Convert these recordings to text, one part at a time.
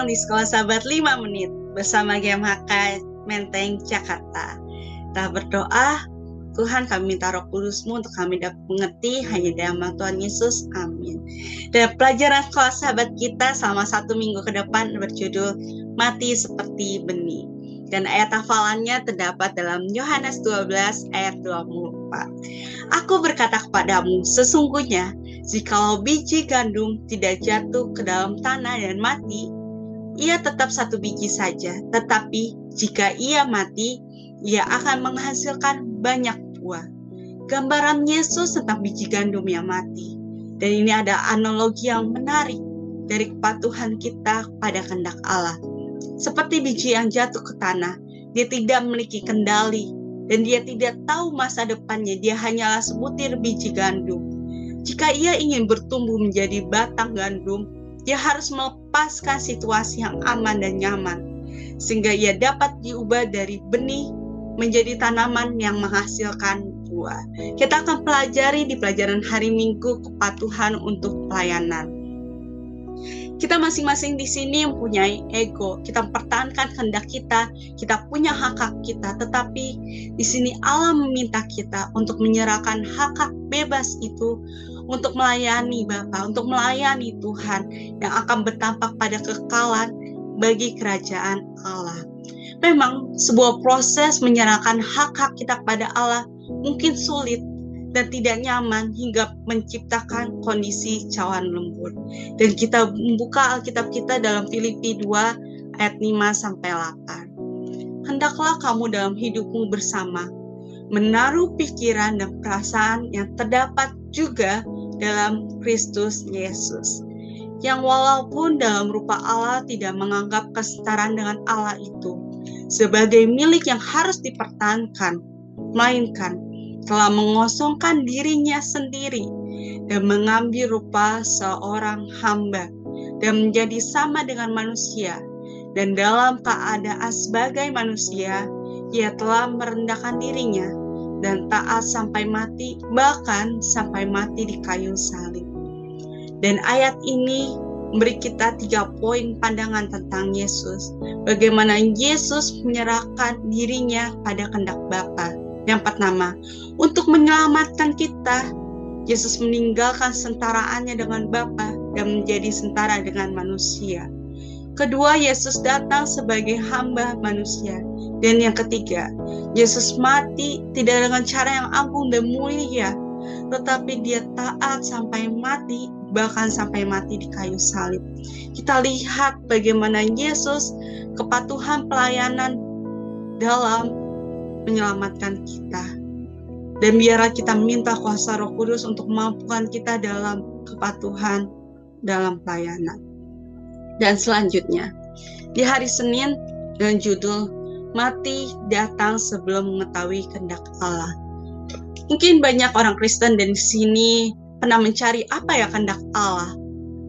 Datang di Sekolah Sahabat 5 Menit bersama GMHK Menteng Jakarta. Kita berdoa, Tuhan kami minta roh kudusmu untuk kami dapat mengerti hanya dalam Tuhan Yesus. Amin. Dan pelajaran sekolah sahabat kita selama satu minggu ke depan berjudul Mati Seperti Benih. Dan ayat hafalannya terdapat dalam Yohanes 12 ayat 24. Aku berkata kepadamu, sesungguhnya Jikalau biji gandum tidak jatuh ke dalam tanah dan mati, ia tetap satu biji saja. Tetapi jika ia mati, ia akan menghasilkan banyak buah. Gambaran Yesus tentang biji gandum yang mati. Dan ini ada analogi yang menarik dari kepatuhan kita pada kehendak Allah. Seperti biji yang jatuh ke tanah, dia tidak memiliki kendali dan dia tidak tahu masa depannya. Dia hanyalah sebutir biji gandum jika ia ingin bertumbuh menjadi batang gandum, dia harus melepaskan situasi yang aman dan nyaman, sehingga ia dapat diubah dari benih menjadi tanaman yang menghasilkan buah. Kita akan pelajari di pelajaran hari Minggu kepatuhan untuk pelayanan kita masing-masing di sini mempunyai ego. Kita mempertahankan kehendak kita, kita punya hak hak kita, tetapi di sini Allah meminta kita untuk menyerahkan hak hak bebas itu untuk melayani Bapa, untuk melayani Tuhan yang akan bertampak pada kekalan bagi kerajaan Allah. Memang sebuah proses menyerahkan hak-hak kita kepada Allah mungkin sulit, dan tidak nyaman hingga menciptakan kondisi cawan lembut. Dan kita membuka Alkitab kita dalam Filipi 2 ayat 5 sampai 8. Hendaklah kamu dalam hidupmu bersama menaruh pikiran dan perasaan yang terdapat juga dalam Kristus Yesus. Yang walaupun dalam rupa Allah tidak menganggap kesetaraan dengan Allah itu sebagai milik yang harus dipertahankan, melainkan telah mengosongkan dirinya sendiri dan mengambil rupa seorang hamba dan menjadi sama dengan manusia dan dalam keadaan sebagai manusia ia telah merendahkan dirinya dan taat sampai mati bahkan sampai mati di kayu salib dan ayat ini memberi kita tiga poin pandangan tentang Yesus bagaimana Yesus menyerahkan dirinya pada kehendak Bapa yang pertama, untuk menyelamatkan kita, Yesus meninggalkan sentaraannya dengan Bapa dan menjadi sentara dengan manusia. Kedua, Yesus datang sebagai hamba manusia. Dan yang ketiga, Yesus mati tidak dengan cara yang agung dan mulia, tetapi dia taat sampai mati, bahkan sampai mati di kayu salib. Kita lihat bagaimana Yesus kepatuhan pelayanan dalam menyelamatkan kita. Dan biarlah kita minta kuasa roh kudus untuk memampukan kita dalam kepatuhan dalam pelayanan. Dan selanjutnya, di hari Senin dengan judul Mati datang sebelum mengetahui kehendak Allah. Mungkin banyak orang Kristen dan di sini pernah mencari apa ya kehendak Allah.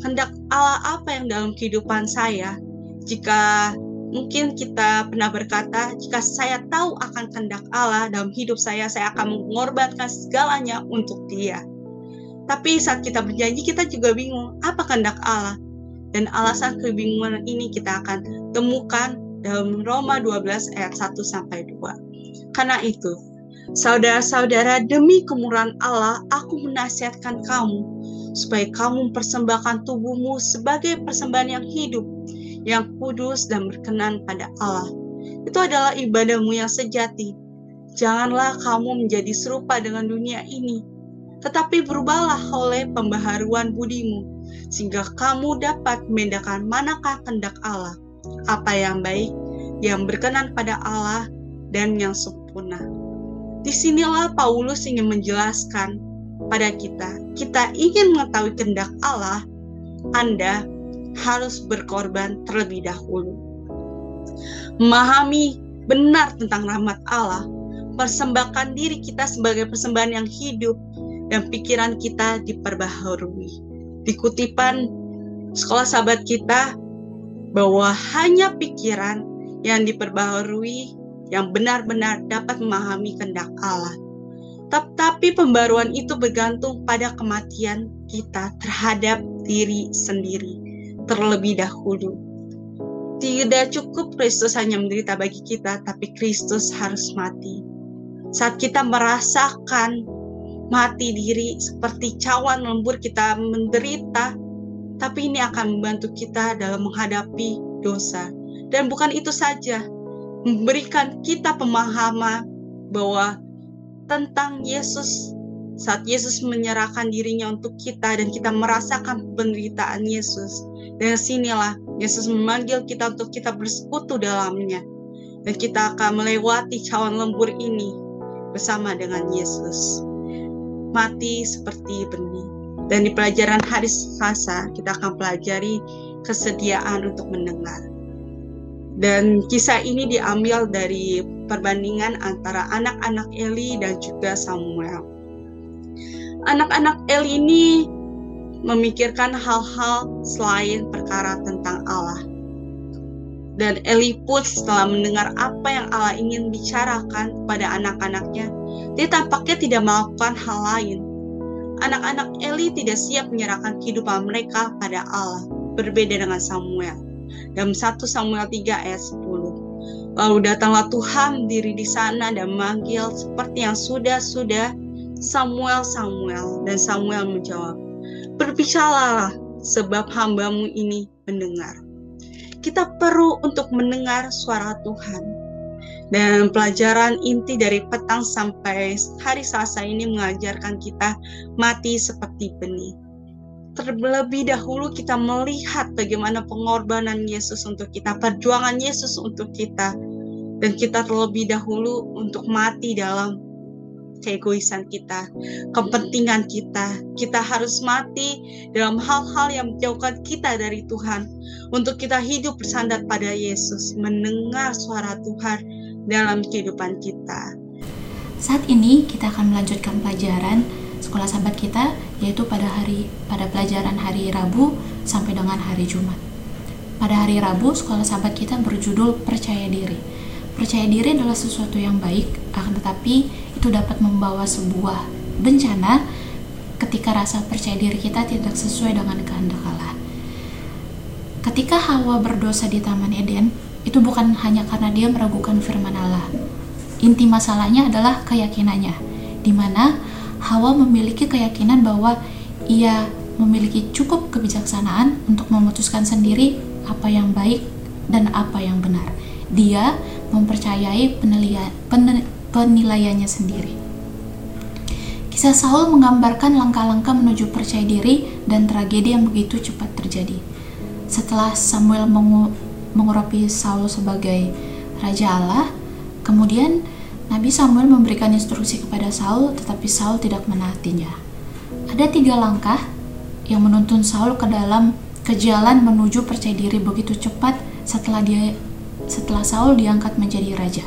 Kehendak Allah apa yang dalam kehidupan saya? Jika Mungkin kita pernah berkata, jika saya tahu akan kehendak Allah dalam hidup saya, saya akan mengorbankan segalanya untuk dia. Tapi saat kita berjanji, kita juga bingung, apa kehendak Allah? Dan alasan kebingungan ini kita akan temukan dalam Roma 12 ayat 1 sampai 2. Karena itu, saudara-saudara demi kemurahan Allah, aku menasihatkan kamu supaya kamu mempersembahkan tubuhmu sebagai persembahan yang hidup, yang kudus dan berkenan pada Allah. Itu adalah ibadahmu yang sejati. Janganlah kamu menjadi serupa dengan dunia ini, tetapi berubahlah oleh pembaharuan budimu, sehingga kamu dapat membedakan manakah kehendak Allah, apa yang baik, yang berkenan pada Allah, dan yang sempurna. Di sinilah Paulus ingin menjelaskan pada kita, kita ingin mengetahui kehendak Allah, Anda harus berkorban terlebih dahulu. Memahami benar tentang rahmat Allah, persembahkan diri kita sebagai persembahan yang hidup dan pikiran kita diperbaharui. Di kutipan sekolah sahabat kita bahwa hanya pikiran yang diperbaharui yang benar-benar dapat memahami kehendak Allah. Tetapi pembaruan itu bergantung pada kematian kita terhadap diri sendiri terlebih dahulu. Tidak cukup Kristus hanya menderita bagi kita, tapi Kristus harus mati. Saat kita merasakan mati diri seperti cawan lembur kita menderita, tapi ini akan membantu kita dalam menghadapi dosa. Dan bukan itu saja, memberikan kita pemahaman bahwa tentang Yesus saat Yesus menyerahkan dirinya untuk kita dan kita merasakan penderitaan Yesus. Dan sinilah Yesus memanggil kita untuk kita bersekutu dalamnya. Dan kita akan melewati cawan lembur ini bersama dengan Yesus. Mati seperti benih. Dan di pelajaran hari Selasa kita akan pelajari kesediaan untuk mendengar. Dan kisah ini diambil dari perbandingan antara anak-anak Eli dan juga Samuel anak-anak El ini memikirkan hal-hal selain perkara tentang Allah. Dan Eli pun setelah mendengar apa yang Allah ingin bicarakan pada anak-anaknya, dia tampaknya tidak melakukan hal lain. Anak-anak Eli tidak siap menyerahkan kehidupan mereka pada Allah, berbeda dengan Samuel. Dalam 1 Samuel 3 ayat 10. Lalu datanglah Tuhan diri di sana dan memanggil seperti yang sudah-sudah Samuel, Samuel, dan Samuel menjawab, Berbicaralah, sebab hambamu ini mendengar. Kita perlu untuk mendengar suara Tuhan. Dan pelajaran inti dari petang sampai hari Selasa ini mengajarkan kita mati seperti benih. Terlebih dahulu kita melihat bagaimana pengorbanan Yesus untuk kita, perjuangan Yesus untuk kita, dan kita terlebih dahulu untuk mati dalam keegoisan kita, kepentingan kita. Kita harus mati dalam hal-hal yang menjauhkan kita dari Tuhan. Untuk kita hidup bersandar pada Yesus, mendengar suara Tuhan dalam kehidupan kita. Saat ini kita akan melanjutkan pelajaran sekolah sahabat kita yaitu pada hari pada pelajaran hari Rabu sampai dengan hari Jumat. Pada hari Rabu, sekolah sahabat kita berjudul Percaya Diri. Percaya diri adalah sesuatu yang baik, akan tetapi itu dapat membawa sebuah bencana ketika rasa percaya diri kita tidak sesuai dengan kehendak Allah. Ketika Hawa berdosa di Taman Eden, itu bukan hanya karena dia meragukan firman Allah. Inti masalahnya adalah keyakinannya, di mana Hawa memiliki keyakinan bahwa ia memiliki cukup kebijaksanaan untuk memutuskan sendiri apa yang baik dan apa yang benar. Dia mempercayai penilaian, penilaiannya sendiri. Kisah Saul menggambarkan langkah-langkah menuju percaya diri dan tragedi yang begitu cepat terjadi. Setelah Samuel mengurapi Saul sebagai raja Allah, kemudian Nabi Samuel memberikan instruksi kepada Saul, tetapi Saul tidak menaatinya. Ada tiga langkah yang menuntun Saul ke dalam ke jalan menuju percaya diri begitu cepat setelah dia setelah Saul diangkat menjadi raja.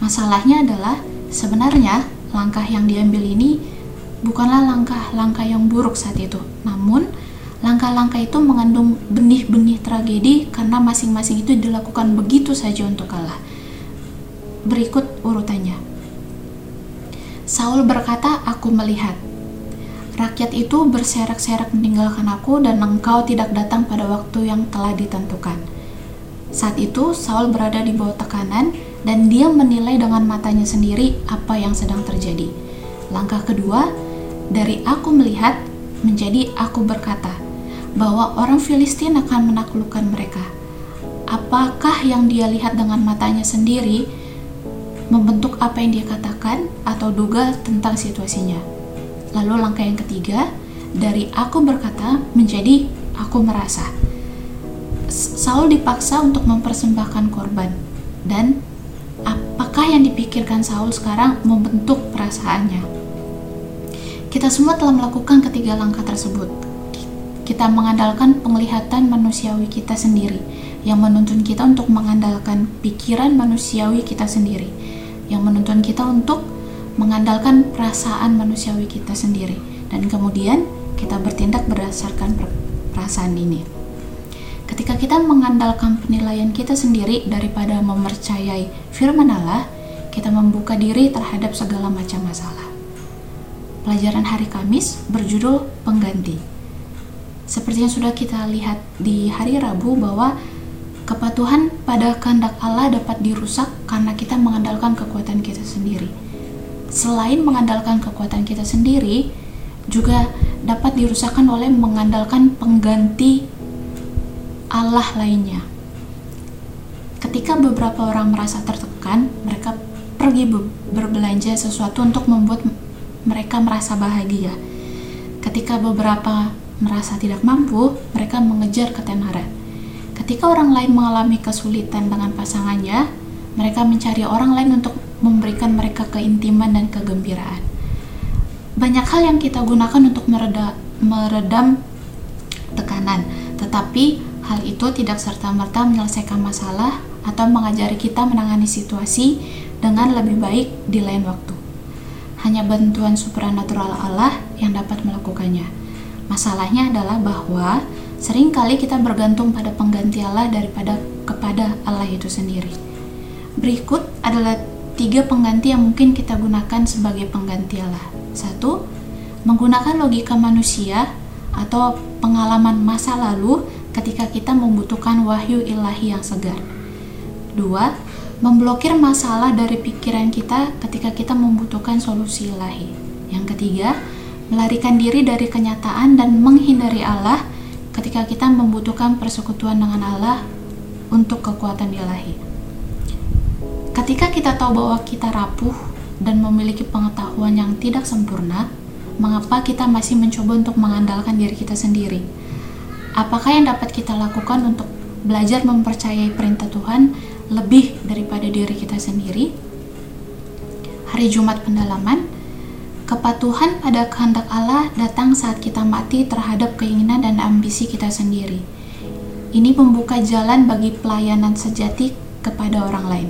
Masalahnya adalah sebenarnya langkah yang diambil ini bukanlah langkah-langkah yang buruk saat itu, namun langkah-langkah itu mengandung benih-benih tragedi karena masing-masing itu dilakukan begitu saja untuk Allah. Berikut urutannya. Saul berkata, "Aku melihat rakyat itu berserak-serak meninggalkan aku dan engkau tidak datang pada waktu yang telah ditentukan." Saat itu Saul berada di bawah tekanan dan dia menilai dengan matanya sendiri apa yang sedang terjadi. Langkah kedua, dari aku melihat menjadi aku berkata bahwa orang Filistin akan menaklukkan mereka. Apakah yang dia lihat dengan matanya sendiri membentuk apa yang dia katakan atau duga tentang situasinya? Lalu langkah yang ketiga, dari aku berkata menjadi aku merasa. Saul dipaksa untuk mempersembahkan korban dan apakah yang dipikirkan Saul sekarang membentuk perasaannya. Kita semua telah melakukan ketiga langkah tersebut. Kita mengandalkan penglihatan manusiawi kita sendiri, yang menuntun kita untuk mengandalkan pikiran manusiawi kita sendiri, yang menuntun kita untuk mengandalkan perasaan manusiawi kita sendiri, dan kemudian kita bertindak berdasarkan perasaan ini. Ketika kita mengandalkan penilaian kita sendiri daripada mempercayai firman Allah, kita membuka diri terhadap segala macam masalah. Pelajaran hari Kamis berjudul Pengganti. Seperti yang sudah kita lihat di hari Rabu bahwa kepatuhan pada kehendak Allah dapat dirusak karena kita mengandalkan kekuatan kita sendiri. Selain mengandalkan kekuatan kita sendiri, juga dapat dirusakkan oleh mengandalkan pengganti Allah lainnya. Ketika beberapa orang merasa tertekan, mereka pergi berbelanja sesuatu untuk membuat mereka merasa bahagia. Ketika beberapa merasa tidak mampu, mereka mengejar ketenaran. Ketika orang lain mengalami kesulitan dengan pasangannya, mereka mencari orang lain untuk memberikan mereka keintiman dan kegembiraan. Banyak hal yang kita gunakan untuk mereda, meredam tekanan, tetapi hal itu tidak serta-merta menyelesaikan masalah atau mengajari kita menangani situasi dengan lebih baik di lain waktu. Hanya bantuan supranatural Allah yang dapat melakukannya. Masalahnya adalah bahwa sering kali kita bergantung pada pengganti Allah daripada kepada Allah itu sendiri. Berikut adalah tiga pengganti yang mungkin kita gunakan sebagai pengganti Allah. Satu, menggunakan logika manusia atau pengalaman masa lalu ketika kita membutuhkan wahyu ilahi yang segar. Dua, memblokir masalah dari pikiran kita ketika kita membutuhkan solusi ilahi. Yang ketiga, melarikan diri dari kenyataan dan menghindari Allah ketika kita membutuhkan persekutuan dengan Allah untuk kekuatan ilahi. Ketika kita tahu bahwa kita rapuh dan memiliki pengetahuan yang tidak sempurna, mengapa kita masih mencoba untuk mengandalkan diri kita sendiri? Apakah yang dapat kita lakukan untuk belajar mempercayai perintah Tuhan lebih daripada diri kita sendiri. Hari Jumat pendalaman, kepatuhan pada kehendak Allah datang saat kita mati terhadap keinginan dan ambisi kita sendiri. Ini membuka jalan bagi pelayanan sejati kepada orang lain.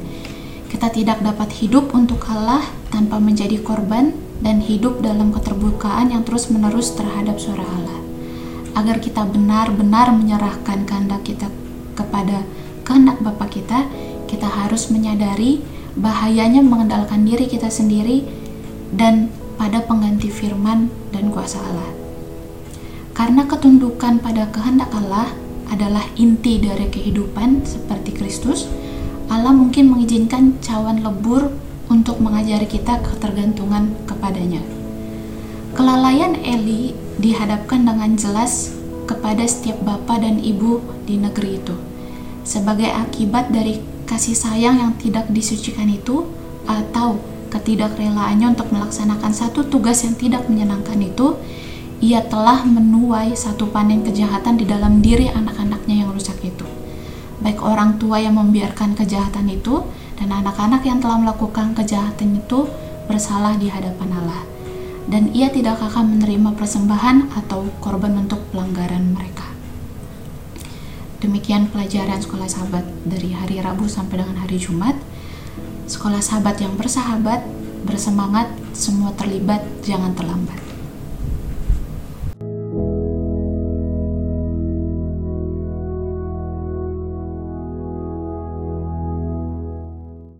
Kita tidak dapat hidup untuk Allah tanpa menjadi korban dan hidup dalam keterbukaan yang terus-menerus terhadap suara Allah. Agar kita benar-benar menyerahkan kehendak kita kepada kehendak Bapa kita, kita harus menyadari bahayanya mengandalkan diri kita sendiri dan pada pengganti firman dan kuasa Allah. Karena ketundukan pada kehendak Allah adalah inti dari kehidupan seperti Kristus, Allah mungkin mengizinkan cawan lebur untuk mengajari kita ketergantungan kepadanya. Kelalaian Eli dihadapkan dengan jelas kepada setiap bapak dan ibu di negeri itu sebagai akibat dari kasih sayang yang tidak disucikan itu atau ketidakrelaannya untuk melaksanakan satu tugas yang tidak menyenangkan itu ia telah menuai satu panen kejahatan di dalam diri anak-anaknya yang rusak itu. Baik orang tua yang membiarkan kejahatan itu dan anak-anak yang telah melakukan kejahatan itu bersalah di hadapan Allah. Dan ia tidak akan menerima persembahan atau korban untuk pelanggaran mereka. Demikian pelajaran sekolah sahabat dari hari Rabu sampai dengan hari Jumat. Sekolah sahabat yang bersahabat, bersemangat, semua terlibat, jangan terlambat.